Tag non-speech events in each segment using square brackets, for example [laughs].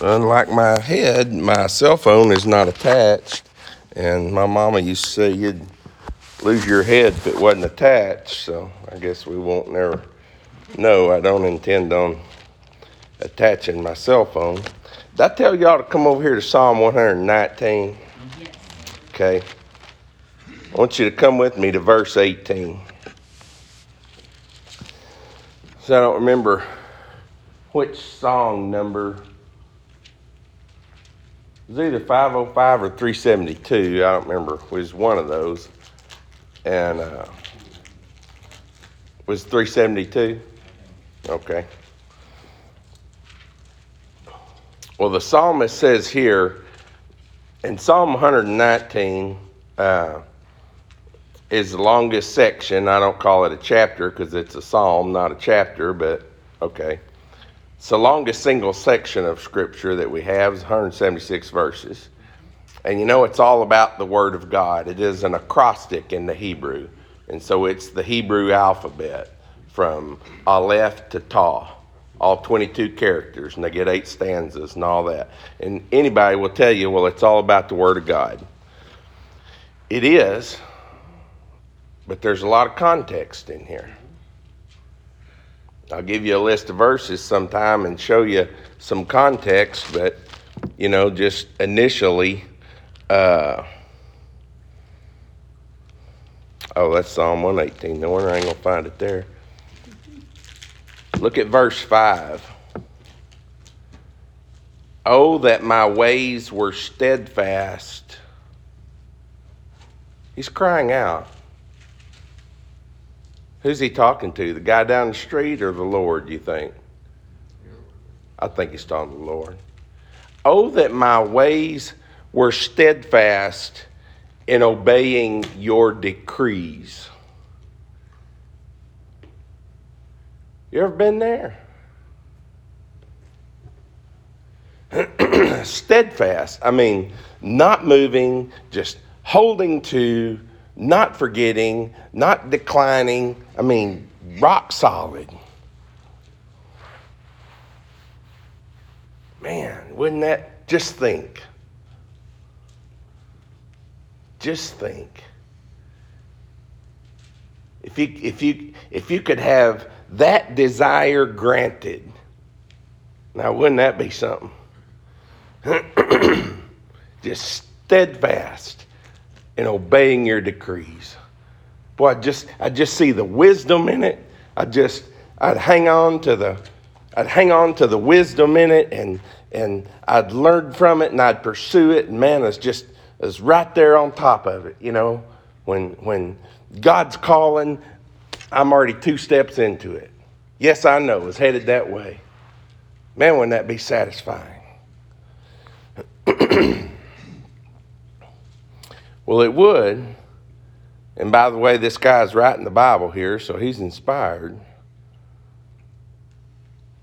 unlike my head, my cell phone is not attached. And my mama used to say you'd lose your head if it wasn't attached. So I guess we won't never know. I don't intend on attaching my cell phone. Did I tell y'all to come over here to Psalm 119? Okay. I want you to come with me to verse 18. So I don't remember which song number. Was either 505 or 372. I don't remember. It was one of those. And uh, was 372? Okay. Well, the psalmist says here in Psalm 119 uh, is the longest section. I don't call it a chapter because it's a psalm, not a chapter, but okay. It's the longest single section of scripture that we have, is 176 verses. And you know, it's all about the Word of God. It is an acrostic in the Hebrew. And so it's the Hebrew alphabet from Aleph to Tau, all 22 characters, and they get eight stanzas and all that. And anybody will tell you, well, it's all about the Word of God. It is, but there's a lot of context in here. I'll give you a list of verses sometime and show you some context, but you know, just initially, uh, oh, that's Psalm 118. No wonder I ain't gonna find it there. Look at verse 5. Oh, that my ways were steadfast. He's crying out. Who's he talking to? The guy down the street or the Lord, you think? I think he's talking to the Lord. Oh, that my ways were steadfast in obeying your decrees. You ever been there? [clears throat] steadfast. I mean, not moving, just holding to not forgetting, not declining. I mean, rock solid. Man, wouldn't that just think? Just think. If you if you if you could have that desire granted, now wouldn't that be something? [clears throat] just steadfast in obeying your decrees. Boy, I just I just see the wisdom in it. I just I'd hang on to the I'd hang on to the wisdom in it and and I'd learn from it and I'd pursue it and man it's just it's right there on top of it, you know. When when God's calling, I'm already two steps into it. Yes, I know it's headed that way. Man, wouldn't that be satisfying? [clears throat] Well, it would. And by the way, this guy's writing the Bible here, so he's inspired.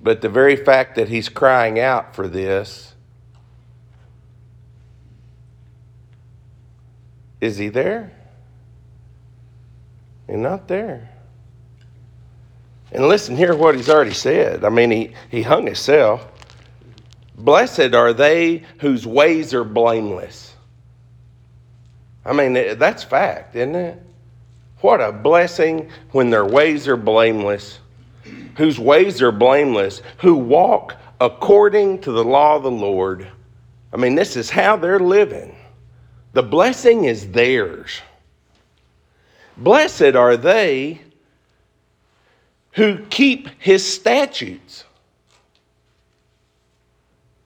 But the very fact that he's crying out for this, is he there? He's not there. And listen, hear what he's already said. I mean, he, he hung himself. Blessed are they whose ways are blameless. I mean, that's fact, isn't it? What a blessing when their ways are blameless, whose ways are blameless, who walk according to the law of the Lord. I mean, this is how they're living. The blessing is theirs. Blessed are they who keep his statutes.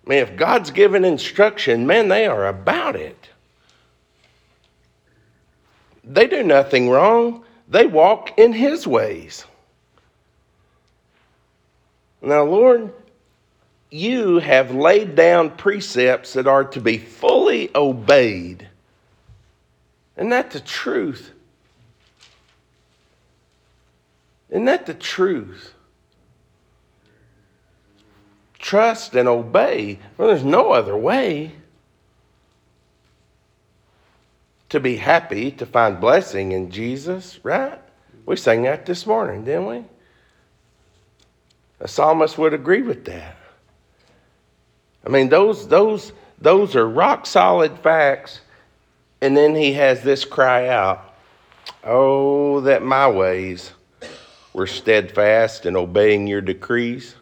Man, if God's given instruction, man, they are about it. They do nothing wrong, they walk in His ways. Now, Lord, you have laid down precepts that are to be fully obeyed. Isn't that the truth? Isn't that the truth? Trust and obey. Well, there's no other way to be happy, to find blessing in Jesus, right? We sang that this morning, didn't we? A psalmist would agree with that. I mean, those, those, those are rock solid facts. And then he has this cry out Oh, that my ways were steadfast in obeying your decrees.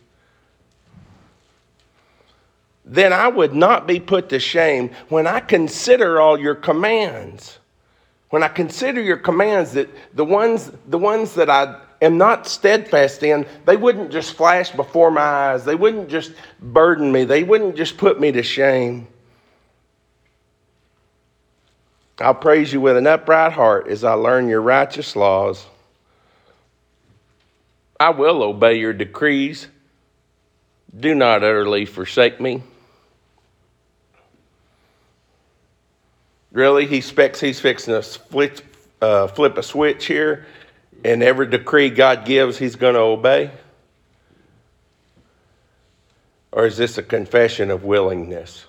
Then I would not be put to shame when I consider all your commands. When I consider your commands, that the ones, the ones that I am not steadfast in, they wouldn't just flash before my eyes. They wouldn't just burden me. They wouldn't just put me to shame. I'll praise you with an upright heart as I learn your righteous laws. I will obey your decrees. Do not utterly forsake me. Really, he expects he's fixing to flip, uh, flip a switch here, and every decree God gives, he's going to obey? Or is this a confession of willingness?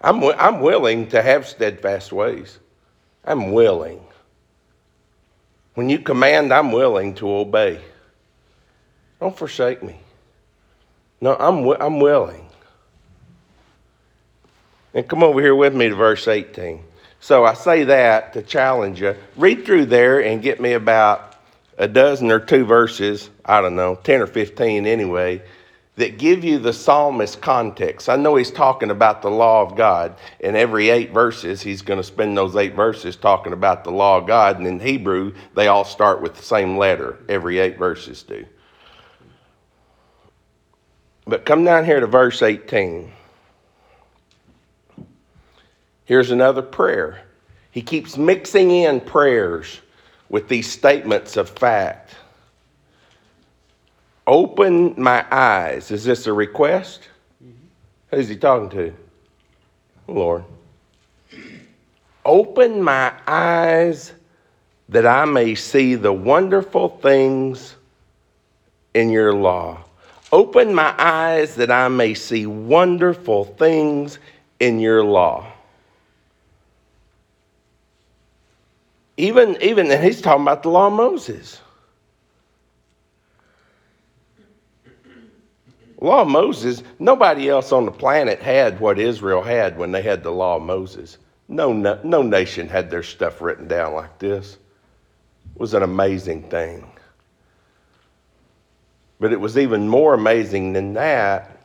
I'm, I'm willing to have steadfast ways. I'm willing. When you command, I'm willing to obey. Don't forsake me. No, I'm, I'm willing. And come over here with me to verse 18. So I say that to challenge you. Read through there and get me about a dozen or two verses, I don't know, 10 or 15 anyway, that give you the psalmist context. I know he's talking about the law of God. In every eight verses, he's going to spend those eight verses talking about the law of God. And in Hebrew, they all start with the same letter. Every eight verses do. But come down here to verse 18. Here's another prayer. He keeps mixing in prayers with these statements of fact. Open my eyes. Is this a request? Mm-hmm. Who's he talking to? Oh, Lord. Open my eyes that I may see the wonderful things in your law. Open my eyes that I may see wonderful things in your law. Even, even, and he's talking about the law of Moses. law of Moses, nobody else on the planet had what Israel had when they had the law of Moses. No, no, no nation had their stuff written down like this. It was an amazing thing. But it was even more amazing than that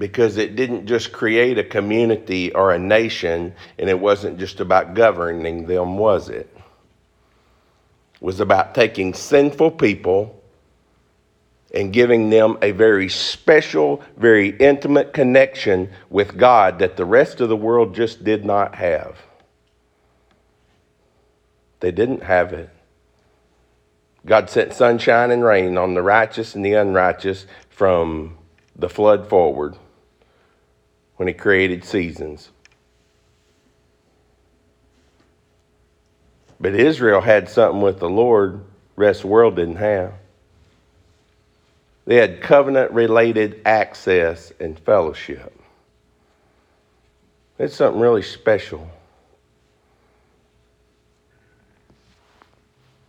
because it didn't just create a community or a nation and it wasn't just about governing them, was it? It was about taking sinful people and giving them a very special, very intimate connection with God that the rest of the world just did not have. They didn't have it. God sent sunshine and rain on the righteous and the unrighteous from the flood forward when He created seasons. But Israel had something with the Lord, rest of the world didn't have. They had covenant related access and fellowship. It's something really special.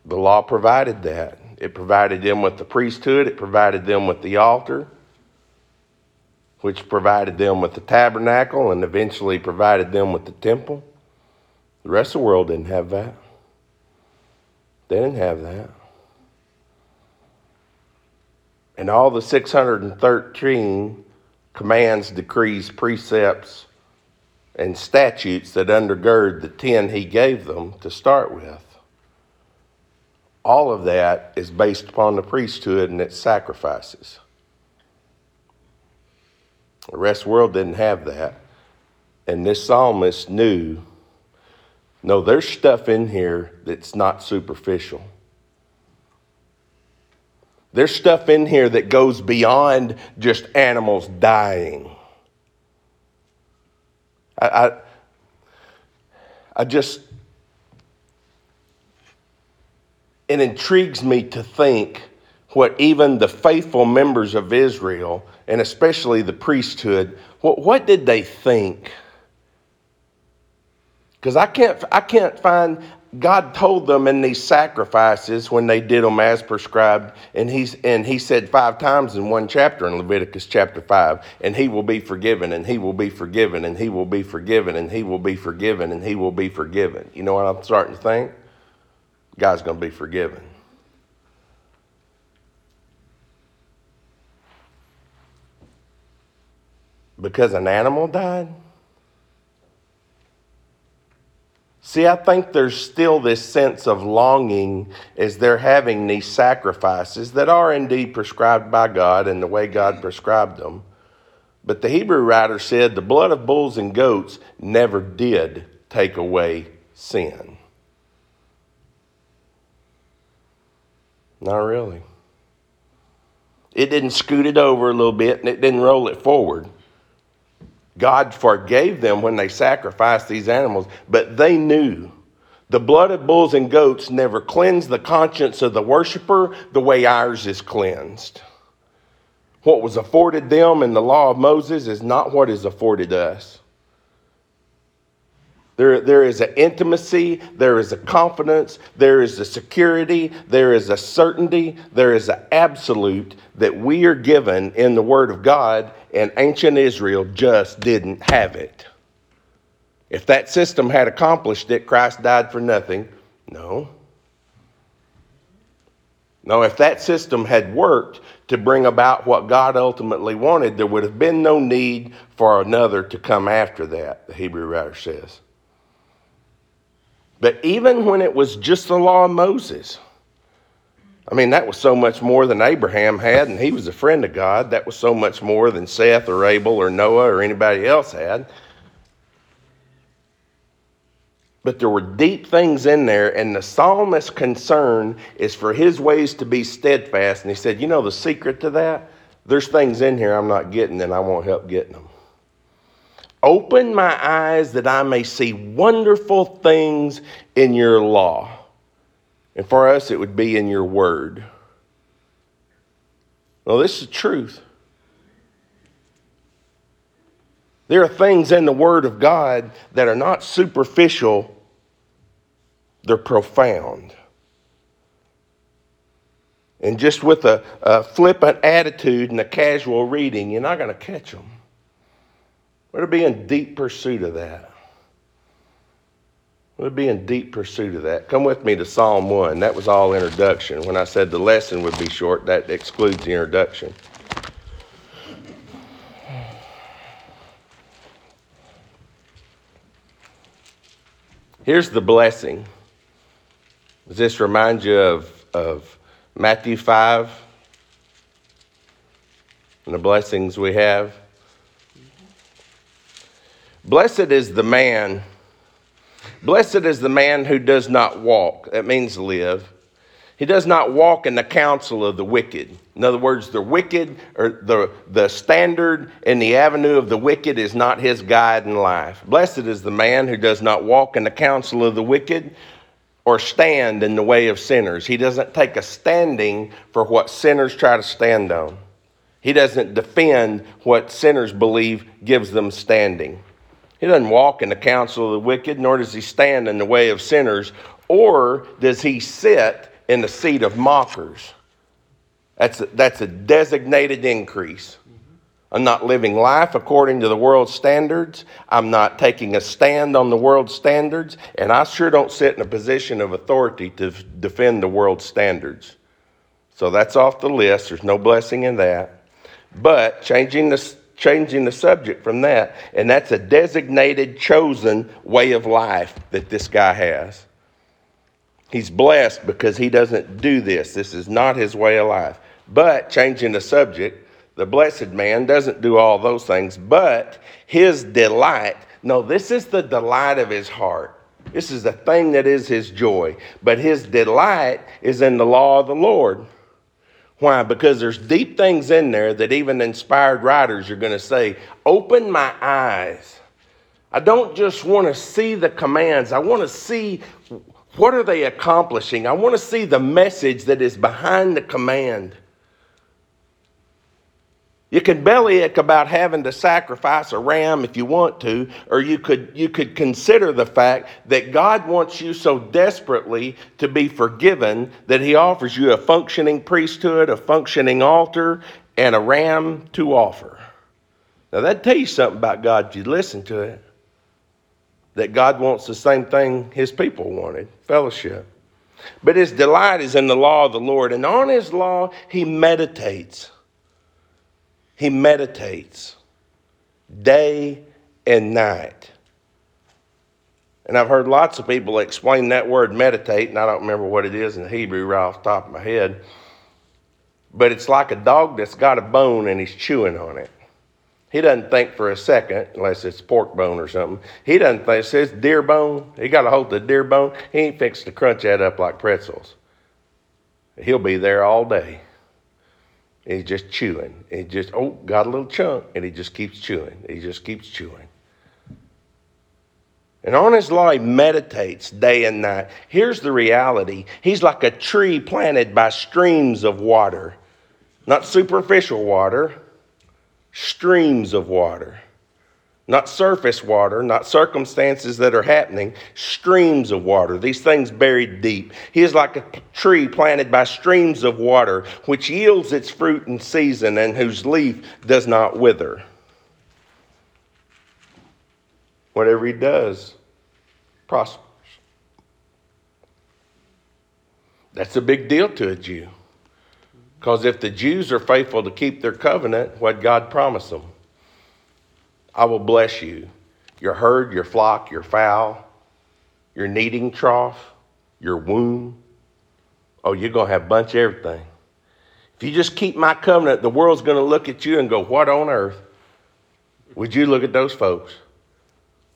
The law provided that. It provided them with the priesthood, it provided them with the altar, which provided them with the tabernacle, and eventually provided them with the temple. The rest of the world didn't have that. They didn't have that and all the 613 commands, decrees, precepts, and statutes that undergird the 10 he gave them to start with. All of that is based upon the priesthood and its sacrifices. The rest the world didn't have that. And this psalmist knew no, there's stuff in here that's not superficial. There's stuff in here that goes beyond just animals dying. I, I, I just, it intrigues me to think what even the faithful members of Israel, and especially the priesthood, what, what did they think Because I can't, I can't find, God told them in these sacrifices when they did them as prescribed, and, he's, and he said five times in one chapter in Leviticus chapter 5, and he will be forgiven, and he will be forgiven, and he will be forgiven, and he will be forgiven, and he will be forgiven. You know what I'm starting to think? God's going to be forgiven. Because an animal died? See, I think there's still this sense of longing as they're having these sacrifices that are indeed prescribed by God and the way God prescribed them. But the Hebrew writer said the blood of bulls and goats never did take away sin. Not really. It didn't scoot it over a little bit and it didn't roll it forward. God forgave them when they sacrificed these animals, but they knew the blood of bulls and goats never cleansed the conscience of the worshiper the way ours is cleansed. What was afforded them in the law of Moses is not what is afforded us. There, there is an intimacy, there is a confidence, there is a security, there is a certainty, there is an absolute that we are given in the Word of God, and ancient Israel just didn't have it. If that system had accomplished it, Christ died for nothing. No. No, if that system had worked to bring about what God ultimately wanted, there would have been no need for another to come after that, the Hebrew writer says. But even when it was just the law of Moses, I mean, that was so much more than Abraham had, and he was a friend of God. That was so much more than Seth or Abel or Noah or anybody else had. But there were deep things in there, and the psalmist's concern is for his ways to be steadfast. And he said, You know, the secret to that? There's things in here I'm not getting, and I won't help getting them. Open my eyes that I may see wonderful things in your law. And for us, it would be in your word. Well, this is truth. There are things in the Word of God that are not superficial, they're profound. And just with a, a flippant attitude and a casual reading, you're not going to catch them. We're to be in deep pursuit of that. We're be in deep pursuit of that. Come with me to Psalm 1. That was all introduction. When I said the lesson would be short, that excludes the introduction. Here's the blessing. Does this remind you of, of Matthew 5 and the blessings we have? Blessed is the man, blessed is the man who does not walk. That means live. He does not walk in the counsel of the wicked. In other words, the wicked or the, the standard and the avenue of the wicked is not his guide in life. Blessed is the man who does not walk in the counsel of the wicked or stand in the way of sinners. He doesn't take a standing for what sinners try to stand on. He doesn't defend what sinners believe gives them standing. He doesn't walk in the counsel of the wicked, nor does he stand in the way of sinners, or does he sit in the seat of mockers. That's a, that's a designated increase. I'm not living life according to the world's standards. I'm not taking a stand on the world's standards. And I sure don't sit in a position of authority to defend the world's standards. So that's off the list. There's no blessing in that. But changing the changing the subject from that. And that's a designated, chosen way of life that this guy has. He's blessed because he doesn't do this. This is not his way of life. But changing the subject, the blessed man doesn't do all those things, but his delight, no, this is the delight of his heart. This is the thing that is his joy. But his delight is in the law of the Lord. Why? Because there's deep things in there that even inspired writers are going to say, Open my eyes. I don't just want to see the commands, I want to see what are they accomplishing. I want to see the message that is behind the command. You can bellyache about having to sacrifice a ram if you want to, or you could, you could consider the fact that God wants you so desperately to be forgiven that He offers you a functioning priesthood, a functioning altar, and a ram to offer. Now, that tells you something about God if you listen to it. That God wants the same thing His people wanted fellowship. But His delight is in the law of the Lord, and on His law He meditates he meditates day and night. And I've heard lots of people explain that word meditate, and I don't remember what it is in Hebrew right off the top of my head. But it's like a dog that's got a bone and he's chewing on it. He doesn't think for a second, unless it's pork bone or something. He doesn't think, says deer bone. He got a hold of the deer bone. He ain't fixed to crunch that up like pretzels. He'll be there all day. And he's just chewing. And he just, oh, got a little chunk. And he just keeps chewing. He just keeps chewing. And on his law, he meditates day and night. Here's the reality he's like a tree planted by streams of water, not superficial water, streams of water not surface water, not circumstances that are happening, streams of water, these things buried deep. He is like a tree planted by streams of water, which yields its fruit in season and whose leaf does not wither. Whatever he does prospers. That's a big deal to a Jew. Because if the Jews are faithful to keep their covenant, what God promised them, I will bless you. Your herd, your flock, your fowl, your kneading trough, your womb. Oh, you're going to have a bunch of everything. If you just keep my covenant, the world's going to look at you and go, What on earth? Would you look at those folks?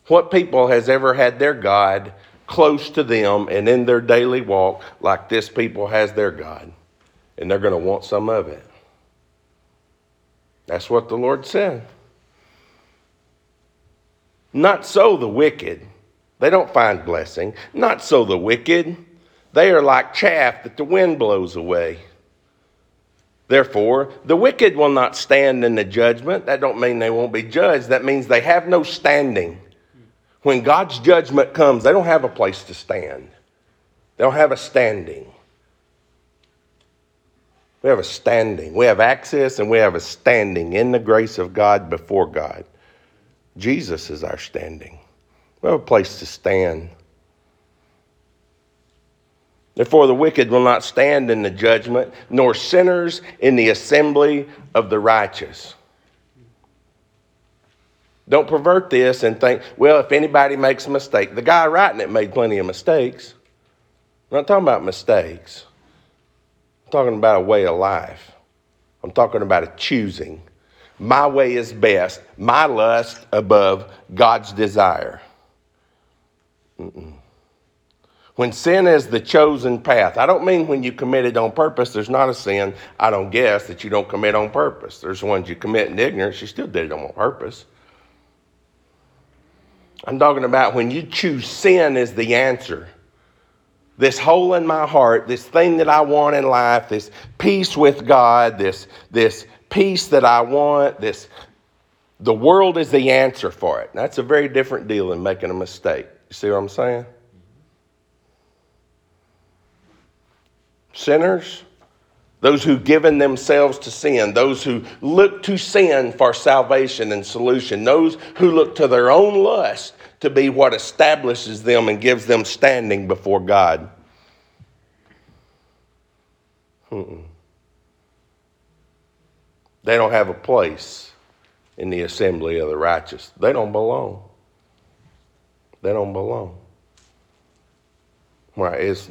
What people has ever had their God close to them and in their daily walk like this people has their God? And they're going to want some of it. That's what the Lord said. Not so the wicked. They don't find blessing. Not so the wicked. They are like chaff that the wind blows away. Therefore, the wicked will not stand in the judgment. That don't mean they won't be judged. That means they have no standing. When God's judgment comes, they don't have a place to stand. They don't have a standing. We have a standing. We have access and we have a standing in the grace of God before God. Jesus is our standing. We have a place to stand. Therefore, the wicked will not stand in the judgment, nor sinners in the assembly of the righteous. Don't pervert this and think, well, if anybody makes a mistake, the guy writing it made plenty of mistakes. I'm not talking about mistakes, I'm talking about a way of life. I'm talking about a choosing. My way is best, my lust above God's desire. Mm-mm. When sin is the chosen path, I don't mean when you commit it on purpose, there's not a sin, I don't guess, that you don't commit on purpose. There's ones you commit in ignorance, you still did it on purpose. I'm talking about when you choose sin as the answer. This hole in my heart, this thing that I want in life, this peace with God, this, this peace that I want, this the world is the answer for it. That's a very different deal than making a mistake. You see what I'm saying? Sinners, those who've given themselves to sin, those who look to sin for salvation and solution, those who look to their own lust to be what establishes them and gives them standing before God. Mm-mm. They don't have a place in the assembly of the righteous. They don't belong. They don't belong. Right? It's,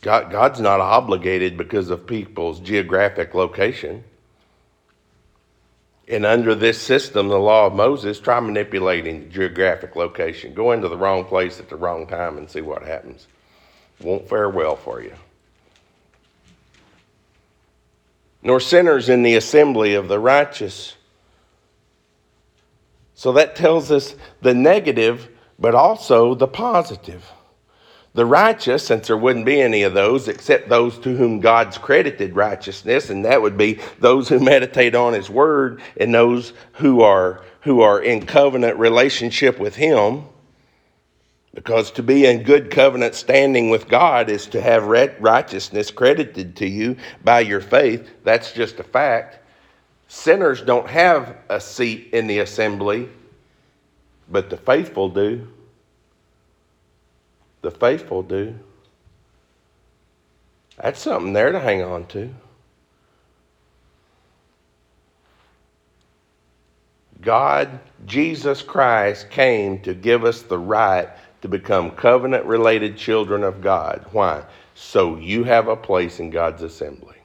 God, God's not obligated because of people's geographic location. And under this system, the law of Moses, try manipulating geographic location. Go into the wrong place at the wrong time and see what happens. Won't fare well for you. Nor sinners in the assembly of the righteous. So that tells us the negative, but also the positive. The righteous, since there wouldn't be any of those except those to whom God's credited righteousness, and that would be those who meditate on his word and those who are who are in covenant relationship with him. Because to be in good covenant standing with God is to have righteousness credited to you by your faith. That's just a fact. Sinners don't have a seat in the assembly, but the faithful do. The faithful do. That's something there to hang on to. God, Jesus Christ, came to give us the right to become covenant related children of God. Why? So you have a place in God's assembly.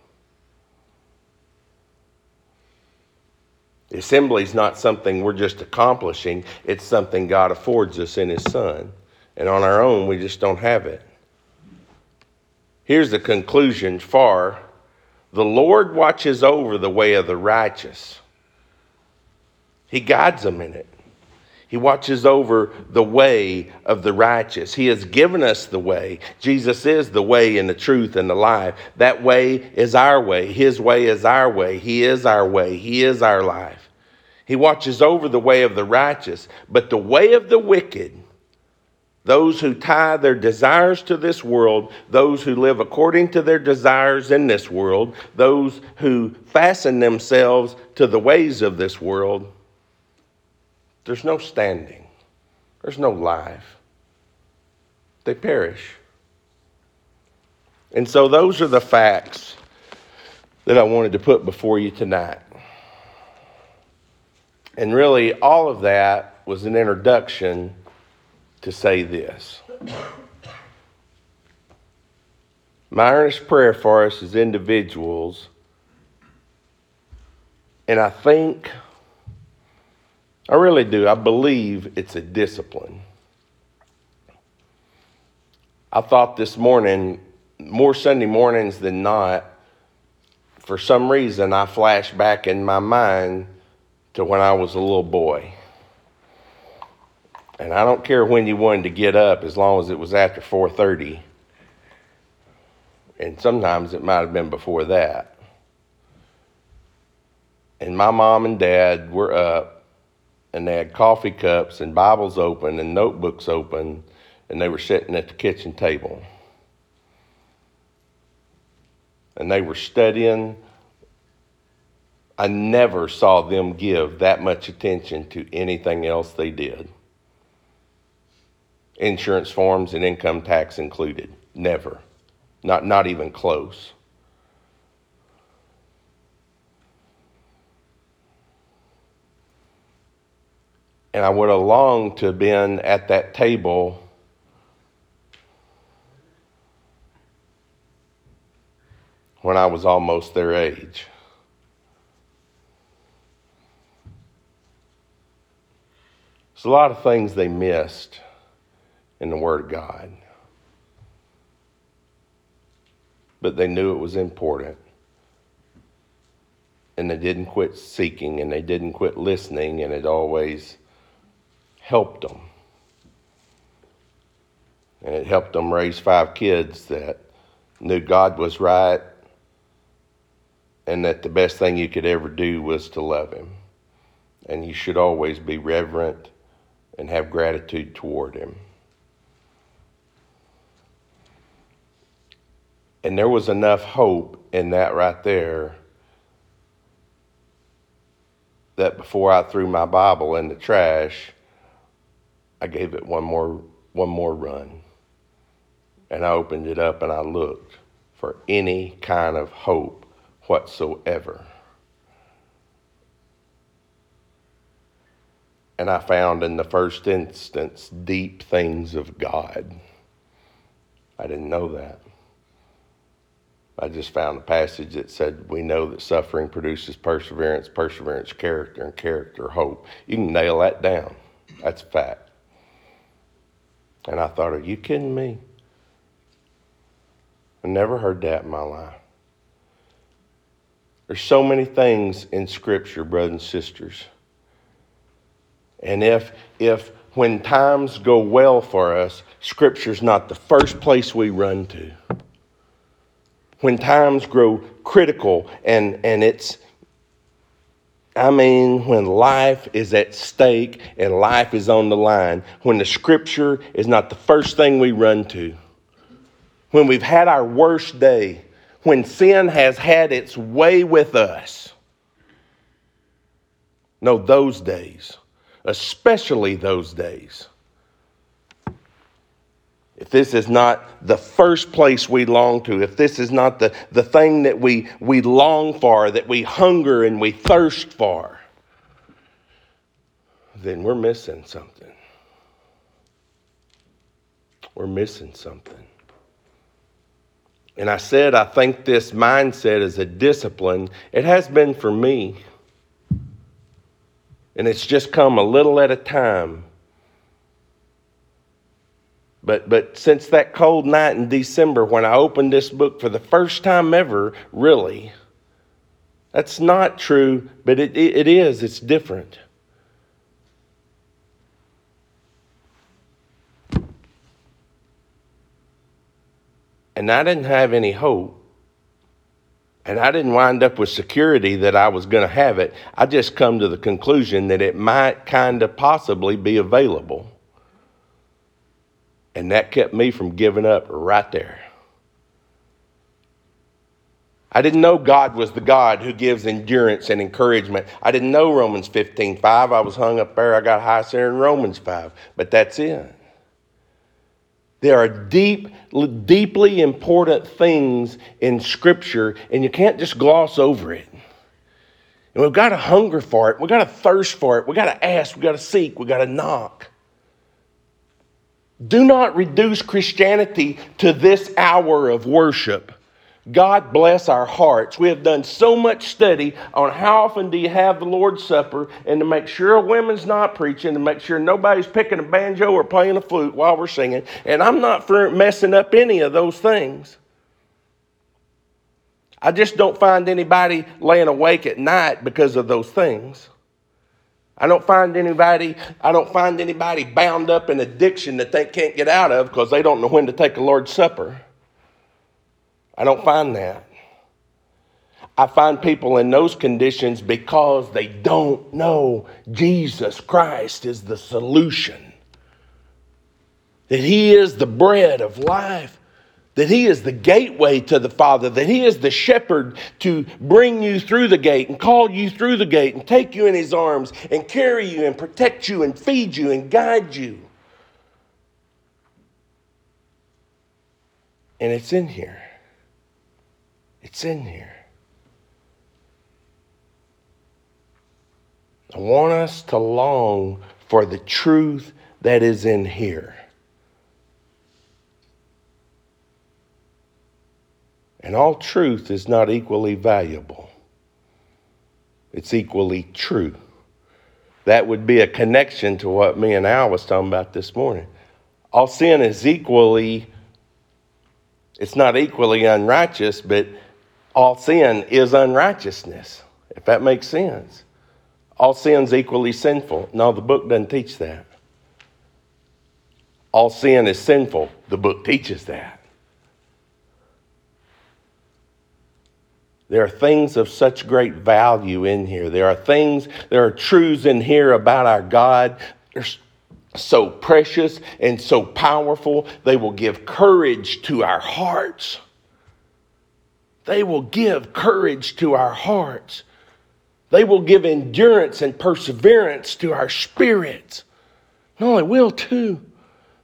Assembly is not something we're just accomplishing, it's something God affords us in His Son. And on our own, we just don't have it. Here's the conclusion for the Lord watches over the way of the righteous, He guides them in it. He watches over the way of the righteous. He has given us the way. Jesus is the way and the truth and the life. That way is our way. His way is our way. He is our way. He is our life. He watches over the way of the righteous, but the way of the wicked, those who tie their desires to this world, those who live according to their desires in this world, those who fasten themselves to the ways of this world, there's no standing, there's no life. They perish. And so, those are the facts that I wanted to put before you tonight. And really, all of that was an introduction to say this. My earnest prayer for us as individuals, and I think I really do. I believe it's a discipline. I thought this morning, more Sunday mornings than not, for some reason, I flashed back in my mind to when I was a little boy. And I don't care when you wanted to get up as long as it was after 4:30. And sometimes it might have been before that. And my mom and dad were up and they had coffee cups and Bibles open and notebooks open, and they were sitting at the kitchen table. And they were studying. I never saw them give that much attention to anything else they did. Insurance forms and income tax included. Never. Not, not even close. And I would have longed to have been at that table when I was almost their age. There's a lot of things they missed in the Word of God. But they knew it was important. And they didn't quit seeking and they didn't quit listening, and it always helped them. And it helped them raise five kids that knew God was right and that the best thing you could ever do was to love Him. And you should always be reverent and have gratitude toward Him. And there was enough hope in that right there that before I threw my Bible in the trash, I gave it one more one more run. And I opened it up and I looked for any kind of hope whatsoever. And I found in the first instance deep things of God. I didn't know that. I just found a passage that said, We know that suffering produces perseverance, perseverance, character, and character, hope. You can nail that down. That's fact. And I thought, are you kidding me? I never heard that in my life. There's so many things in Scripture, brothers and sisters. And if, if when times go well for us, Scripture's not the first place we run to. When times grow critical and, and it's, I mean, when life is at stake and life is on the line, when the Scripture is not the first thing we run to, when we've had our worst day, when sin has had its way with us. No, those days, especially those days. If this is not the first place we long to, if this is not the, the thing that we, we long for, that we hunger and we thirst for, then we're missing something. We're missing something. And I said, I think this mindset is a discipline. It has been for me. And it's just come a little at a time. But, but since that cold night in December when I opened this book for the first time ever, really, that's not true, but it, it, is. It's different. and I didn't have any hope. And I didn't wind up with security that I was going to have it. I just come to the conclusion that it might kind of possibly be available. And that kept me from giving up right there. I didn't know God was the God who gives endurance and encouragement. I didn't know Romans 15 5. I was hung up there. I got high there in Romans 5. But that's it. There are deep, deeply important things in Scripture, and you can't just gloss over it. And we've got to hunger for it. We've got to thirst for it. We've got to ask. We've got to seek. We've got to knock. Do not reduce Christianity to this hour of worship. God bless our hearts. We have done so much study on how often do you have the Lord's Supper and to make sure a woman's not preaching, to make sure nobody's picking a banjo or playing a flute while we're singing. And I'm not for messing up any of those things. I just don't find anybody laying awake at night because of those things. I don't find anybody, I don't find anybody bound up in addiction that they can't get out of because they don't know when to take the Lord's Supper. I don't find that. I find people in those conditions because they don't know Jesus Christ is the solution. That He is the bread of life. That He is the gateway to the Father. That He is the shepherd to bring you through the gate and call you through the gate and take you in His arms and carry you and protect you and feed you and guide you. And it's in here. It's in here. I want us to long for the truth that is in here. And all truth is not equally valuable, it's equally true. That would be a connection to what me and Al was talking about this morning. All sin is equally, it's not equally unrighteous, but all sin is unrighteousness, if that makes sense. All sin's equally sinful. No, the book doesn't teach that. All sin is sinful. The book teaches that. There are things of such great value in here. There are things, there are truths in here about our God. They're so precious and so powerful. They will give courage to our hearts. They will give courage to our hearts. They will give endurance and perseverance to our spirits. No, they will too.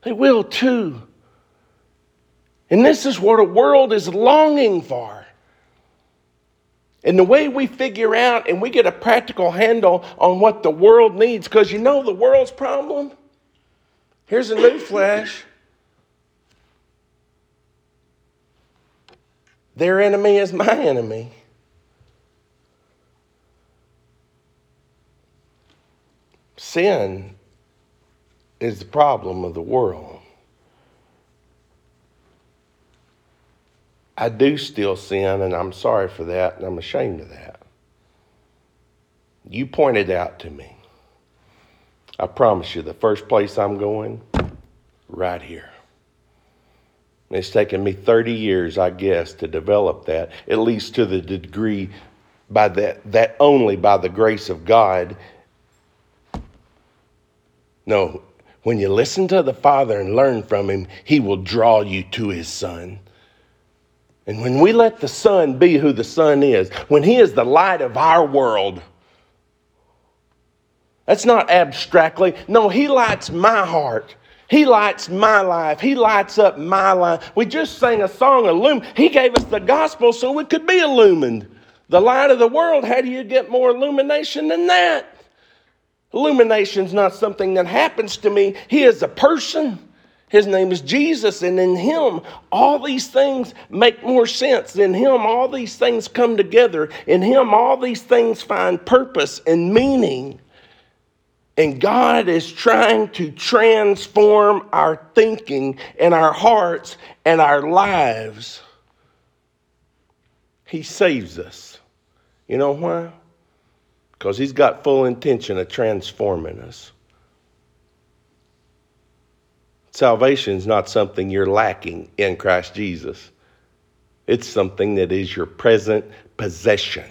They will too. And this is what a world is longing for. And the way we figure out and we get a practical handle on what the world needs, because you know the world's problem? Here's a new flash Their enemy is my enemy. Sin is the problem of the world. I do still sin, and I'm sorry for that, and I'm ashamed of that. You pointed out to me. I promise you, the first place I'm going, right here. It's taken me 30 years, I guess, to develop that, at least to the degree by that, that only by the grace of God. No, when you listen to the Father and learn from Him, He will draw you to His Son. And when we let the Son be who the Son is, when He is the light of our world, that's not abstractly. No, He lights my heart. He lights my life. He lights up my life. We just sang a song, Illum. He gave us the gospel so it could be illumined. The light of the world, how do you get more illumination than that? Illumination's not something that happens to me. He is a person. His name is Jesus, and in Him, all these things make more sense. In Him, all these things come together. In Him, all these things find purpose and meaning. And God is trying to transform our thinking and our hearts and our lives. He saves us. You know why? Because He's got full intention of transforming us. Salvation is not something you're lacking in Christ Jesus, it's something that is your present possession.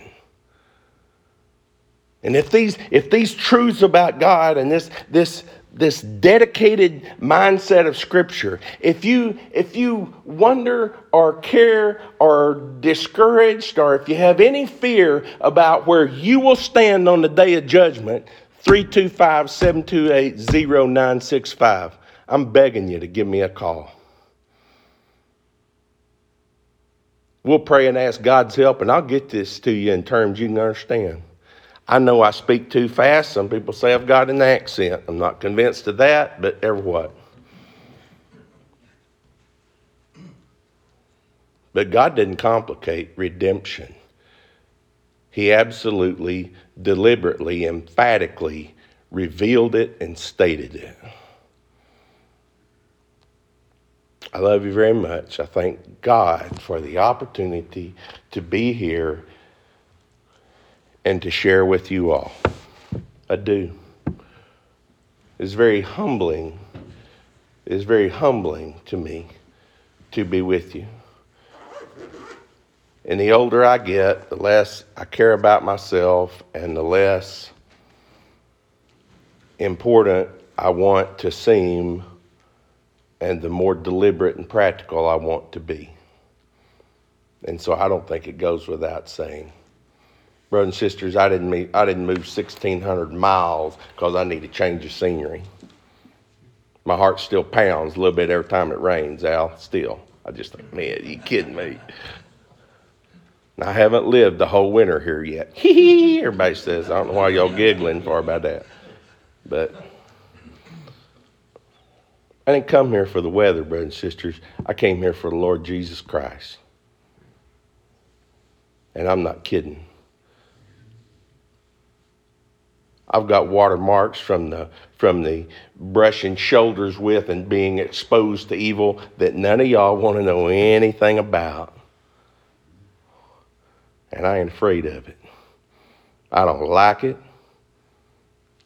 And if these, if these truths about God and this, this, this dedicated mindset of Scripture, if you, if you wonder or care or discouraged or if you have any fear about where you will stand on the day of judgment, 325 728 0965, I'm begging you to give me a call. We'll pray and ask God's help, and I'll get this to you in terms you can understand. I know I speak too fast. Some people say I've got an accent. I'm not convinced of that, but ever what. But God didn't complicate redemption. He absolutely, deliberately, emphatically revealed it and stated it. I love you very much. I thank God for the opportunity to be here and to share with you all. I do. It's very humbling. It's very humbling to me to be with you. And the older I get, the less I care about myself and the less important I want to seem and the more deliberate and practical I want to be. And so I don't think it goes without saying brothers and sisters, I didn't, meet, I didn't move 1,600 miles because I need to change the scenery. My heart still pounds a little bit every time it rains, Al, still. I just think, man, you kidding me? I haven't lived the whole winter here yet. [laughs] Everybody says. I don't know why y'all giggling for about that. But I didn't come here for the weather, brothers and sisters. I came here for the Lord Jesus Christ. And I'm not kidding. I've got watermarks from the from the brushing shoulders with and being exposed to evil that none of y'all want to know anything about. And I ain't afraid of it. I don't like it.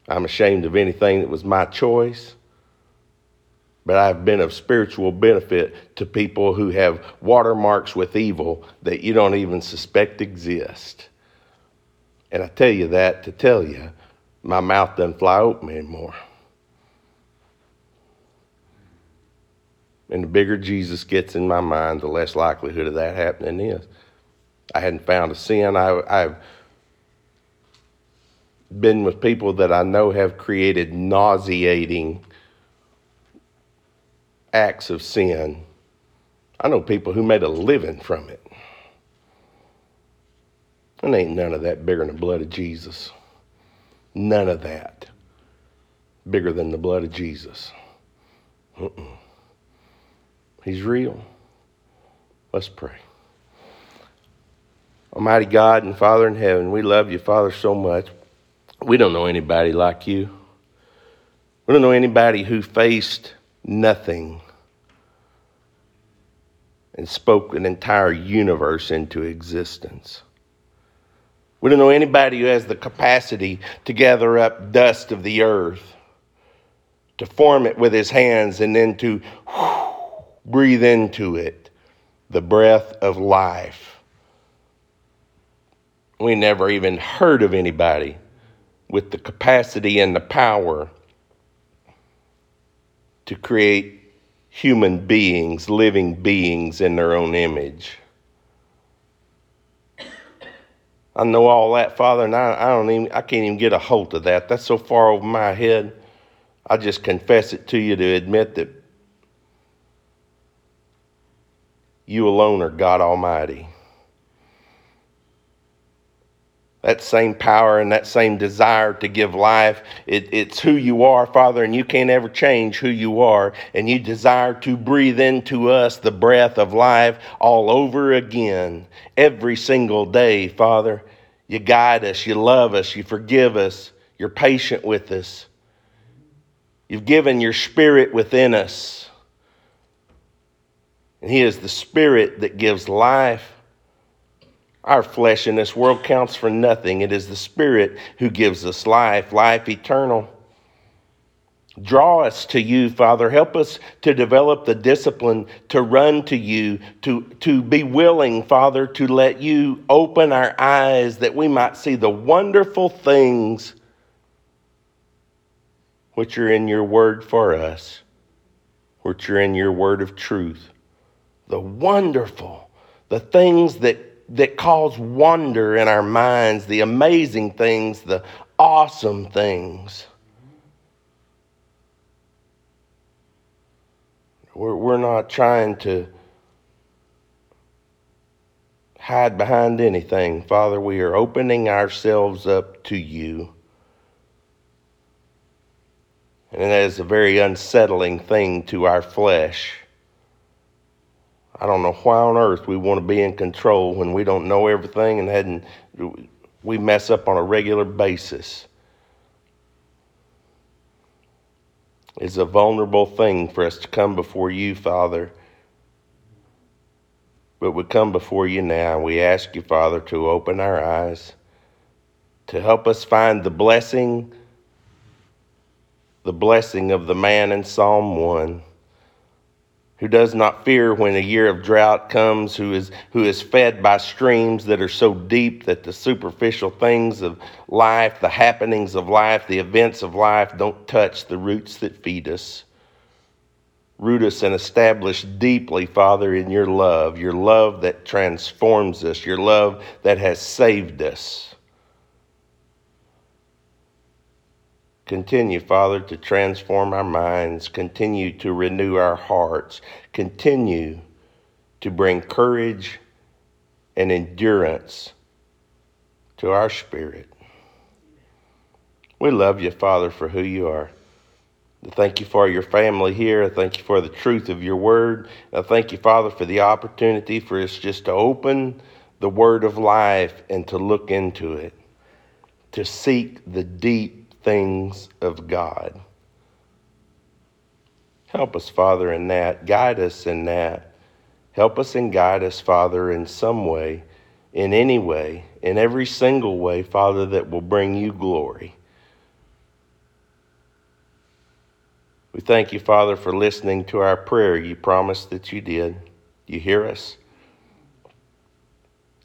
I'm ashamed of anything that was my choice. But I've been of spiritual benefit to people who have watermarks with evil that you don't even suspect exist. And I tell you that to tell you my mouth doesn't fly open anymore. And the bigger Jesus gets in my mind, the less likelihood of that happening is. I hadn't found a sin. I, I've been with people that I know have created nauseating acts of sin. I know people who made a living from it. And ain't none of that bigger than the blood of Jesus. None of that bigger than the blood of Jesus. Uh-uh. He's real. Let's pray. Almighty God and Father in heaven, we love you, Father, so much. We don't know anybody like you. We don't know anybody who faced nothing and spoke an entire universe into existence. We don't know anybody who has the capacity to gather up dust of the earth to form it with his hands and then to breathe into it the breath of life. We never even heard of anybody with the capacity and the power to create human beings, living beings in their own image. I know all that, Father, and I, I don't even I can't even get a hold of that. That's so far over my head. I just confess it to you to admit that you alone are God Almighty. That same power and that same desire to give life, it, it's who you are, Father, and you can't ever change who you are. And you desire to breathe into us the breath of life all over again, every single day, Father. You guide us, you love us, you forgive us, you're patient with us. You've given your spirit within us. And He is the spirit that gives life. Our flesh in this world counts for nothing. It is the Spirit who gives us life, life eternal. Draw us to you, Father. Help us to develop the discipline to run to you, to, to be willing, Father, to let you open our eyes that we might see the wonderful things which are in your word for us, which are in your word of truth. The wonderful, the things that that cause wonder in our minds, the amazing things, the awesome things. We're, we're not trying to hide behind anything. Father, we are opening ourselves up to you. And that is a very unsettling thing to our flesh. I don't know why on earth we want to be in control when we don't know everything and hadn't we mess up on a regular basis. It's a vulnerable thing for us to come before you, Father. But we come before you now and we ask you, Father, to open our eyes, to help us find the blessing, the blessing of the man in Psalm 1 who does not fear when a year of drought comes, who is, who is fed by streams that are so deep that the superficial things of life, the happenings of life, the events of life don't touch the roots that feed us. Root us and establish deeply, Father, in your love, your love that transforms us, your love that has saved us. Continue, Father, to transform our minds. Continue to renew our hearts. Continue to bring courage and endurance to our spirit. We love you, Father, for who you are. Thank you for your family here. Thank you for the truth of your word. I thank you, Father, for the opportunity for us just to open the word of life and to look into it, to seek the deep things of God. Help us, Father, in that. Guide us in that. Help us and guide us, Father, in some way, in any way, in every single way, Father, that will bring you glory. We thank you, Father, for listening to our prayer. You promised that you did. You hear us.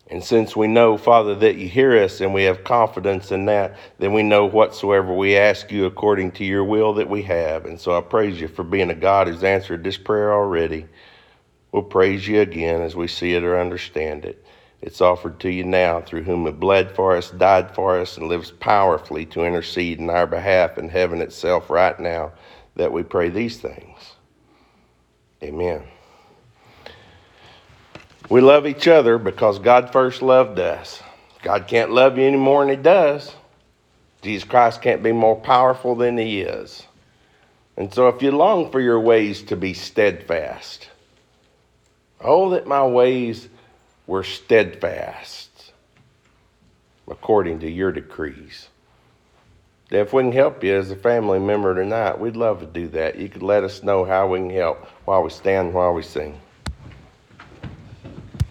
And since we know, Father, that you hear us and we have confidence in that, then we know whatsoever we ask you according to your will that we have. And so I praise you for being a God who's answered this prayer already. We'll praise you again as we see it or understand it. It's offered to you now through whom it bled for us, died for us, and lives powerfully to intercede in our behalf in heaven itself right now that we pray these things. Amen. We love each other because God first loved us. God can't love you any more than He does. Jesus Christ can't be more powerful than He is. And so, if you long for your ways to be steadfast, oh, that my ways were steadfast according to your decrees. If we can help you as a family member tonight, we'd love to do that. You could let us know how we can help while we stand, while we sing.